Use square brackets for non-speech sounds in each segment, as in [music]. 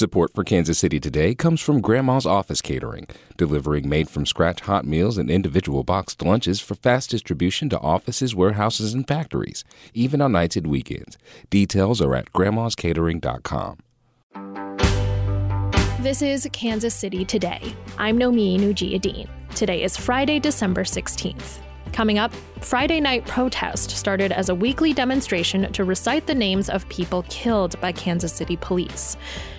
Support for Kansas City Today comes from Grandma's Office Catering, delivering made from scratch hot meals and individual boxed lunches for fast distribution to offices, warehouses, and factories, even on nights and weekends. Details are at grandmascatering.com. This is Kansas City Today. I'm Nomin Ujiyediin. Today is Friday, December 16th. Coming up, Friday night protest started as a weekly demonstration to recite the names of people killed by Kansas City police.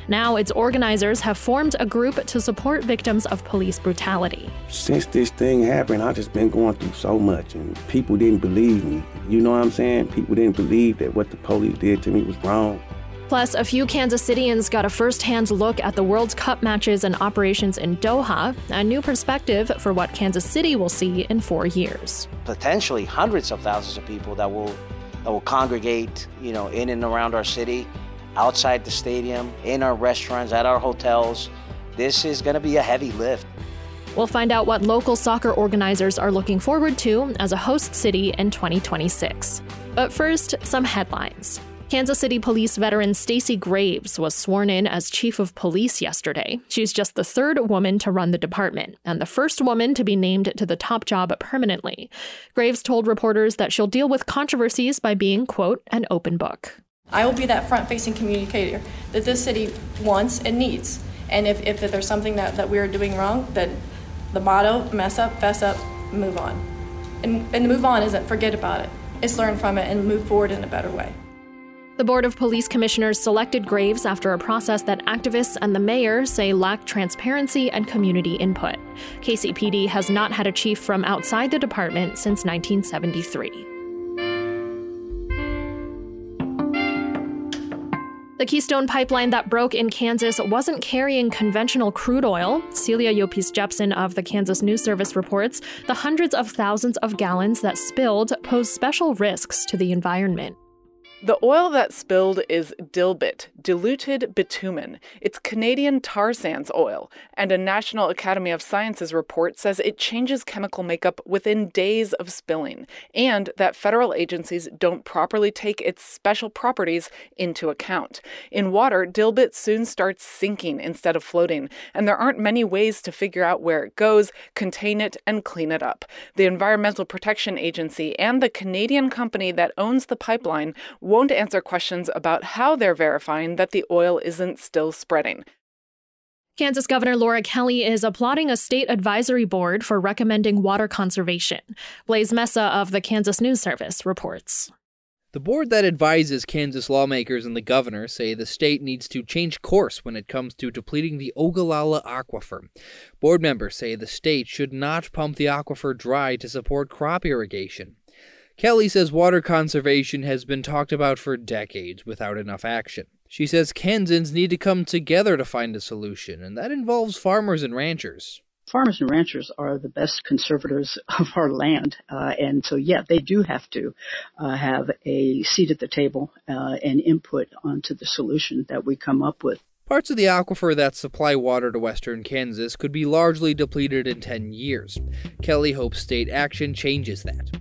Now, its organizers have formed a group to support victims of police brutality. Since this thing happened, I've just been going through so much, and people didn't believe me. You know what I'm saying? People didn't believe that what the police did to me was wrong. Plus, a few Kansas Cityans got a first hand look at the World Cup matches and operations in Doha, a new perspective for what Kansas City will see in four years. Potentially hundreds of thousands of people that will, that will congregate, you know, in and around our city, outside the stadium, in our restaurants, at our hotels. This is going to be a heavy lift. We'll find out what local soccer organizers are looking forward to as a host city in 2026. But first, some headlines. Kansas City Police veteran Stacy Graves was sworn in as chief of police yesterday. She's just the third woman to run the department and the first woman to be named to the top job permanently. Graves told reporters that she'll deal with controversies by being, quote, an open book. I will be that front facing communicator that this city wants and needs. And if, if there's something that, that we're doing wrong, then the motto mess up, fess up, move on. And, and move on isn't forget about it, it's learn from it and move forward in a better way. The Board of Police Commissioners selected Graves after a process that activists and the mayor say lacked transparency and community input. KCPD has not had a chief from outside the department since 1973. The Keystone pipeline that broke in Kansas wasn't carrying conventional crude oil. Celia Llopis-Jepsen of the Kansas News Service reports the hundreds of thousands of gallons that spilled pose special risks to the environment. The oil that spilled is dilbit, diluted bitumen. It's Canadian tar sands oil, and a National Academy of Sciences report says it changes chemical makeup within days of spilling, and that federal agencies don't properly take its special properties into account. In water, dilbit soon starts sinking instead of floating, and there aren't many ways to figure out where it goes, contain it, and clean it up. The Environmental Protection Agency and the Canadian company that owns the pipeline won't answer questions about how they're verifying that the oil isn't still spreading. Kansas Governor Laura Kelly is applauding a state advisory board for recommending water conservation. Blaise Mesa of the Kansas News Service reports. The board that advises Kansas lawmakers and the governor say the state needs to change course when it comes to depleting the Ogallala aquifer. Board members say the state should not pump the aquifer dry to support crop irrigation. Kelly says water conservation has been talked about for decades without enough action. She says Kansans need to come together to find a solution, and that involves farmers and ranchers. Farmers and ranchers are the best conservators [laughs] of our land, uh, and so yeah, they do have to uh, have a seat at the table uh, and input onto the solution that we come up with. Parts of the aquifer that supply water to western Kansas could be largely depleted in 10 years. Kelly hopes state action changes that.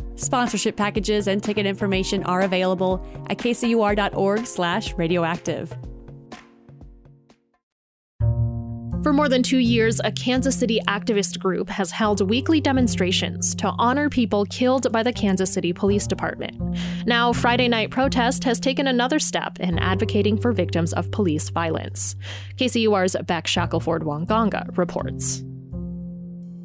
Sponsorship packages and ticket information are available at kcur.org slash radioactive. For more than two years, a Kansas City activist group has held weekly demonstrations to honor people killed by the Kansas City Police Department. Now, Friday night protest has taken another step in advocating for victims of police violence. KCUR's Beck Shackelford-Nwanganga reports.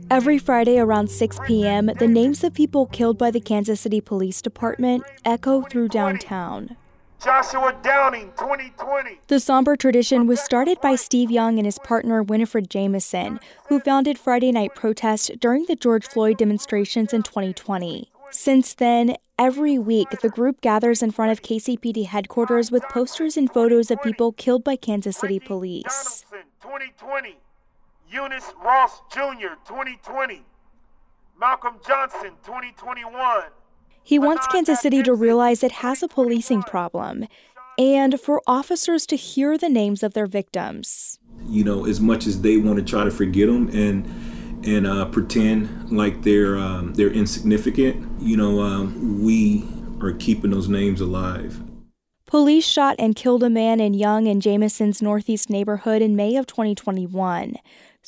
Every Friday around 6 p.m., the names of people killed by the Kansas City Police Department echo through downtown. Joshua Downing, 2020. The somber tradition was started by Steve Young and his partner Winifred Jamison, who founded Friday Night Protest during the George Floyd demonstrations in 2020. Since then, every week the group gathers in front of KCPD headquarters with posters and photos of people killed by Kansas City police. 2020. Eunice Ross Jr., 2020. Malcolm Johnson, 2021. He wants Kansas City to realize it has a policing problem and for officers to hear the names of their victims. You know, as much as they want to try to forget them and and uh, pretend like they're um, they're insignificant, you know, um, we are keeping those names alive. Police shot and killed a man in Young and Jamison's Northeast neighborhood in May of 2021.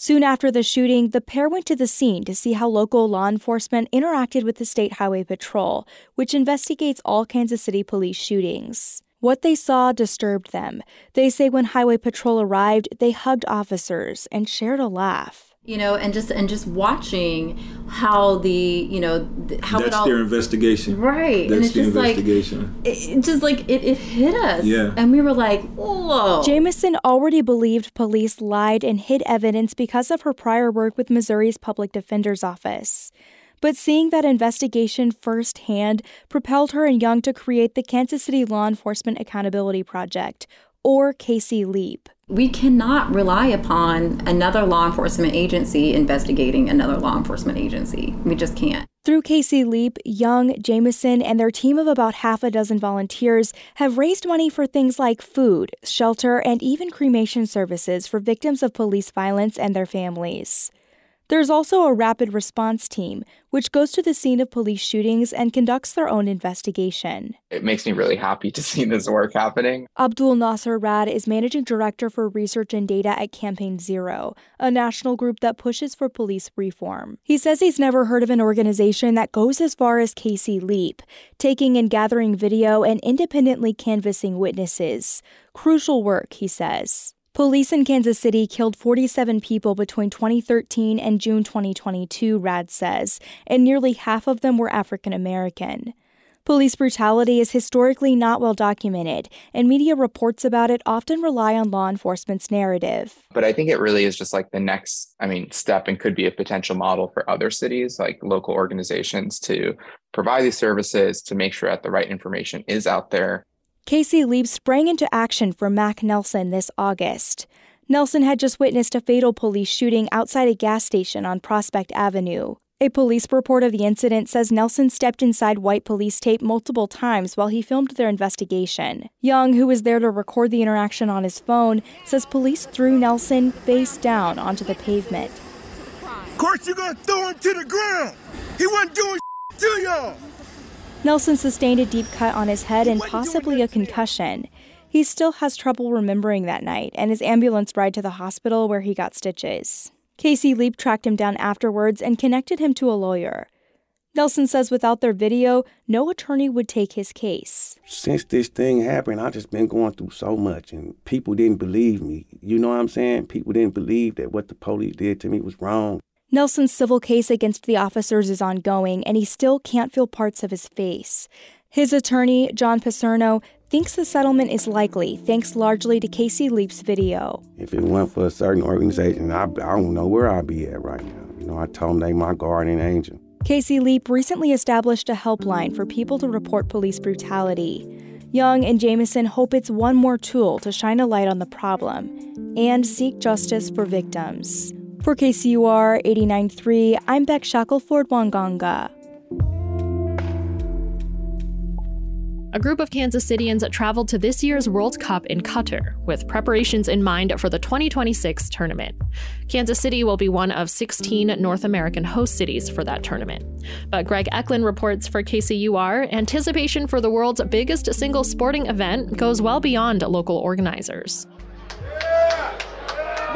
Soon after the shooting, the pair went to the scene to see how local law enforcement interacted with the State Highway Patrol, which investigates all Kansas City police shootings. What they saw disturbed them. They say when Highway Patrol arrived, they hugged officers and shared a laugh you know, and just and just watching how the you know how that's it all their investigation, right? That's and it's the just investigation. like it, just like it, it hit us, yeah. And we were like, whoa. Jamison already believed police lied and hid evidence because of her prior work with Missouri's public defender's office. But seeing that investigation firsthand propelled her and Young to create the Kansas City Law Enforcement Accountability Project, or KC LEAP. We cannot rely upon another law enforcement agency investigating another law enforcement agency. We just can't. Through KC LEAP, Young, Jamison, and their team of about half a dozen volunteers have raised money for things like food, shelter, and even cremation services for victims of police violence and their families. There's also a rapid response team, which goes to the scene of police shootings and conducts their own investigation. It makes me really happy to [laughs] see this work happening. Abdul Nasser Rad is managing director for research and data at Campaign Zero, a national group that pushes for police reform. He says he's never heard of an organization that goes as far as KC LEAP, taking and gathering video and independently canvassing witnesses. Crucial work, he says. Police in Kansas City killed 47 people between 2013 and June 2022, Rad says, and nearly half of them were African American. Police brutality is historically not well documented, and media reports about it often rely on law enforcement's narrative. But I think it really is just like the next, I mean, step and could be a potential model for other cities, like local organizations, to provide these services to make sure that the right information is out there KC Leap sprang into action for Mac Nelson this August. Nelson had just witnessed a fatal police shooting outside a gas station on Prospect Avenue. A police report of the incident says Nelson stepped inside white police tape multiple times while he filmed their investigation. Young, who was there to record the interaction on his phone, says police threw Nelson face down onto the pavement. Of course, you're gonna throw him to the ground. He wasn't doing to y'all. Nelson sustained a deep cut on his head and possibly a concussion. He still has trouble remembering that night and his ambulance ride to the hospital where he got stitches. KC LEAP tracked him down afterwards and connected him to a lawyer. Nelson says without their video, no attorney would take his case. Since this thing happened, I've just been going through so much and people didn't believe me. You know what I'm saying? People didn't believe that what the police did to me was wrong. Nelson's civil case against the officers is ongoing, and he still can't feel parts of his face. His attorney, John Picerno, thinks the settlement is likely, thanks largely to KC LEAP's video. If it weren't for a certain organization, I, I don't know where I'd be at right now. You know, I told them they my guardian angel. KC LEAP recently established a helpline for people to report police brutality. Young and Jamison hope it's one more tool to shine a light on the problem and seek justice for victims. For KCUR 89.3, I'm Beck Shackelford-Nwanganga. A group of Kansas Cityans traveled to this year's World Cup in Qatar with preparations in mind for the 2026 tournament. Kansas City will be one of 16 North American host cities for that tournament. But Greg Echlin reports for KCUR anticipation for the world's biggest single sporting event goes well beyond local organizers.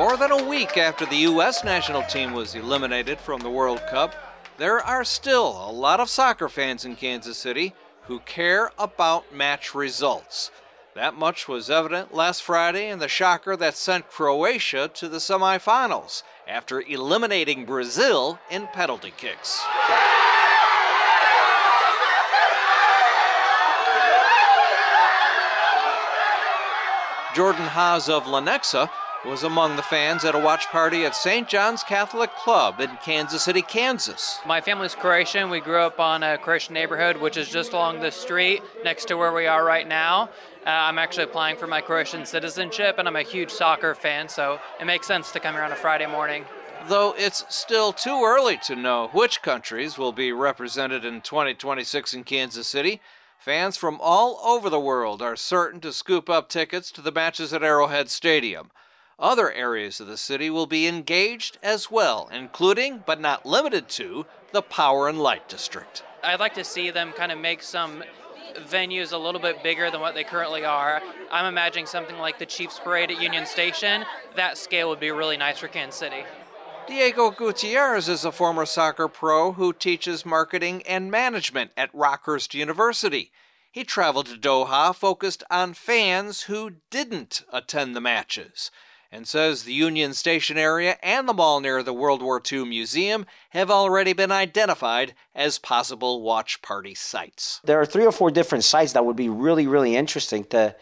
More than a week after the U.S. national team was eliminated from the World Cup, there are still a lot of soccer fans in Kansas City who care about match results. That much was evident last Friday in the shocker that sent Croatia to the semifinals after eliminating Brazil in penalty kicks. Jordan Haas of Lenexa was among the fans at a watch party at St. John's Catholic Club in Kansas City, Kansas. My family's Croatian. We grew up on a Croatian neighborhood, which is just along the street next to where we are right now. Uh, I'm actually applying for my Croatian citizenship, and I'm a huge soccer fan, so it makes sense to come here on a Friday morning. Though it's still too early to know which countries will be represented in 2026 in Kansas City, fans from all over the world are certain to scoop up tickets to the matches at Arrowhead Stadium. Other areas of the city will be engaged as well, including, but not limited to, the Power and Light District. I'd like to see them kind of make some venues a little bit bigger than what they currently are. I'm imagining something like the Chiefs Parade at Union Station. That scale would be really nice for Kansas City. Diego Gutierrez is a former soccer pro who teaches marketing and management at Rockhurst University. He traveled to Doha focused on fans who didn't attend the matches and says the Union Station area and the mall near the World War II Museum have already been identified as possible watch party sites. There are three or four different sites that would be really, really interesting to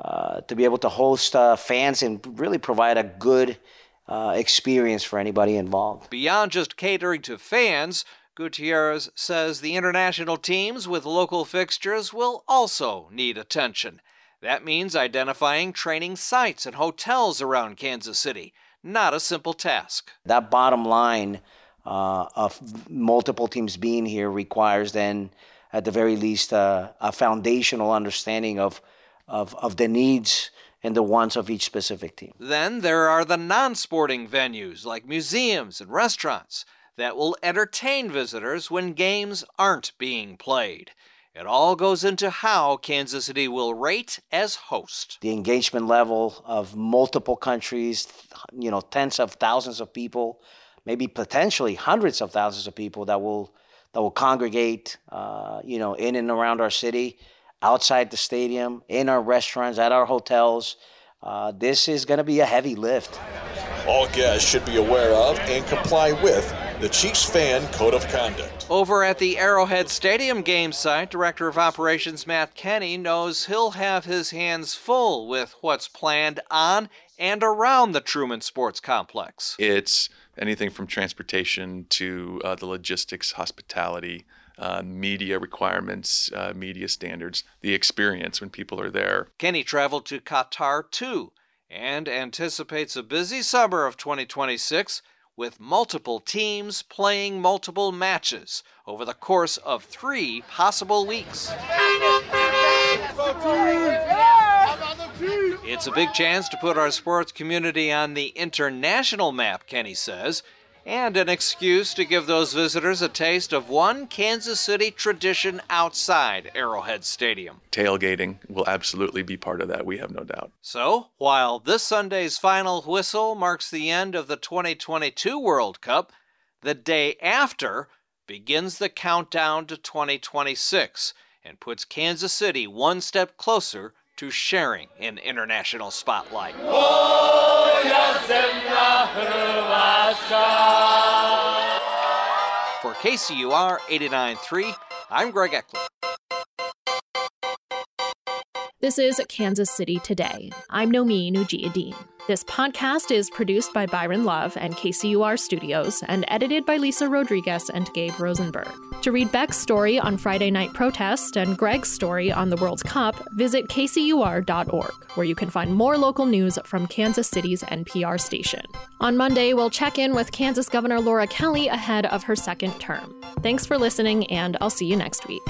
uh, to be able to host uh, fans and really provide a good uh, experience for anybody involved. Beyond just catering to fans, Gutierrez says the international teams with local fixtures will also need attention. That means identifying training sites and hotels around Kansas City. Not a simple task. That bottom line uh, of multiple teams being here requires then, at the very least, uh, a foundational understanding of, of, of the needs and the wants of each specific team. Then there are the non sporting venues like museums and restaurants that will entertain visitors when games aren't being played. It all goes into how Kansas City will rate as host. The engagement level of multiple countries, you know, tens of thousands of people, maybe potentially hundreds of thousands of people that will that will congregate, uh, you know, in and around our city, outside the stadium, in our restaurants, at our hotels. Uh, this is going to be a heavy lift. All guests should be aware of and comply with the Chiefs Fan Code of Conduct. Over at the Arrowhead Stadium game site, Director of Operations Matt Kenny knows he'll have his hands full with what's planned on and around the Truman Sports Complex. It's anything from transportation to uh, the logistics, hospitality, uh, media requirements, uh, media standards, the experience when people are there. Kenny traveled to Qatar too and anticipates a busy summer of 2026 with multiple teams playing multiple matches over the course of three possible weeks. It's a big chance to put our sports community on the international map, Kenny says, and an excuse to give those visitors a taste of one Kansas City tradition outside Arrowhead Stadium. Tailgating will absolutely be part of that, we have no doubt. So, while this Sunday's final whistle marks the end of the 2022 World Cup, the day after begins the countdown to 2026 and puts Kansas City one step closer to sharing in international spotlight. For KCUR 89.3, I'm Greg Echlin. This is Kansas City Today. I'm Nomin Ujiyediin. This podcast is produced by Byron Love and KCUR Studios and edited by Lisa Rodriguez and Gabe Rosenberg. To read Beck's story on Friday night protest and Greg's story on the World Cup, visit kcur.org, where you can find more local news from Kansas City's NPR station. On Monday, we'll check in with Kansas Governor Laura Kelly ahead of her second term. Thanks for listening, and I'll see you next week.